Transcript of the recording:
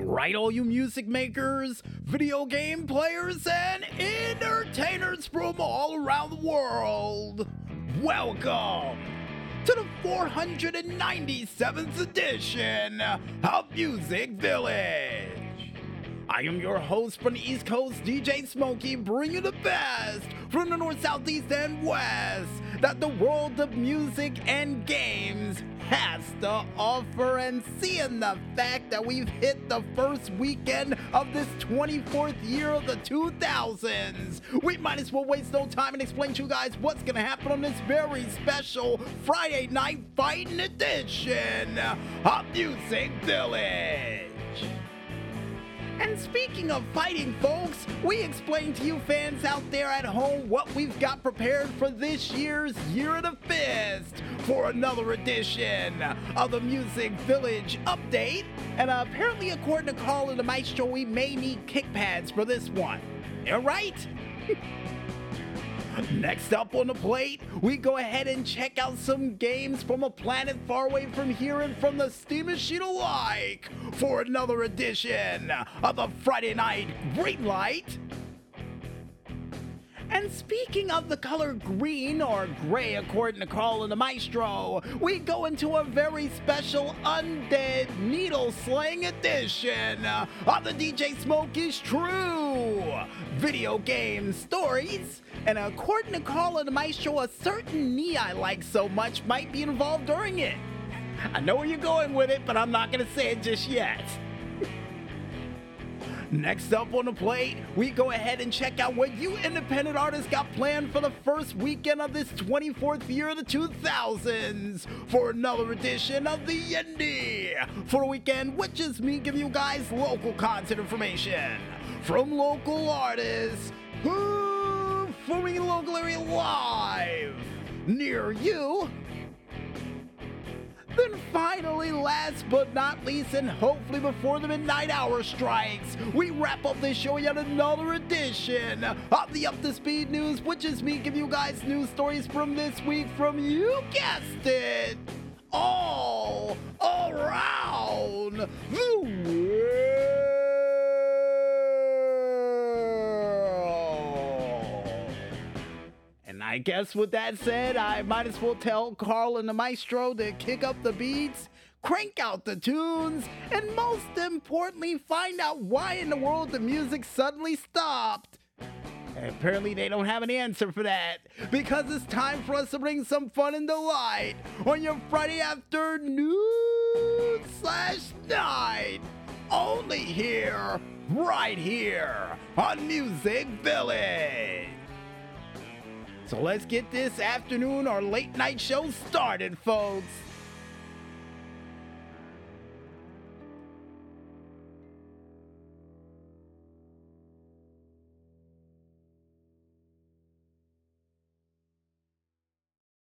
Right, all you music makers, video game players, and entertainers from all around the world. Welcome to the 497th edition of Music Village. I am your host from the East Coast, DJ Smokey, bringing the best from the North, South, East, and West that the world of music and games has to offer. And seeing the fact that we've hit the first weekend of this 24th year of the 2000s, we might as well waste no time and explain to you guys what's going to happen on this very special Friday night fighting edition of Music Village. And speaking of fighting, folks, we explain to you fans out there at home what we've got prepared for this year's Year of the Fist for another edition of the Music Village update. And uh, apparently, according to Carl and the Maestro, we may need kick pads for this one. All right? Next up on the plate, we go ahead and check out some games from a planet far away from here and from the steam machine alike for another edition of the Friday Night Green Light. And speaking of the color green or gray, according to Carl and the Maestro, we go into a very special undead needle slaying edition of the DJ Smokey's True video game stories. And according to Carl and the Maestro, a certain knee I like so much might be involved during it. I know where you're going with it, but I'm not going to say it just yet. Next up on the plate, we go ahead and check out what you independent artists got planned for the first weekend of this 24th year of the 2000s for another edition of the Indie for weekend, which is me giving you guys local content information from local artists performing in local area live near you. Then finally, last but not least, and hopefully before the midnight hour strikes, we wrap up this show yet another edition of the Up to Speed News, which is me giving you guys news stories from this week from, you guessed it, all around the I guess with that said, I might as well tell Carl and the Maestro to kick up the beats, crank out the tunes, and most importantly, find out why in the world the music suddenly stopped. And apparently, they don't have an answer for that because it's time for us to bring some fun and delight on your Friday afternoon slash night. Only here, right here on Music Village. So let's get this afternoon or late night show started, folks.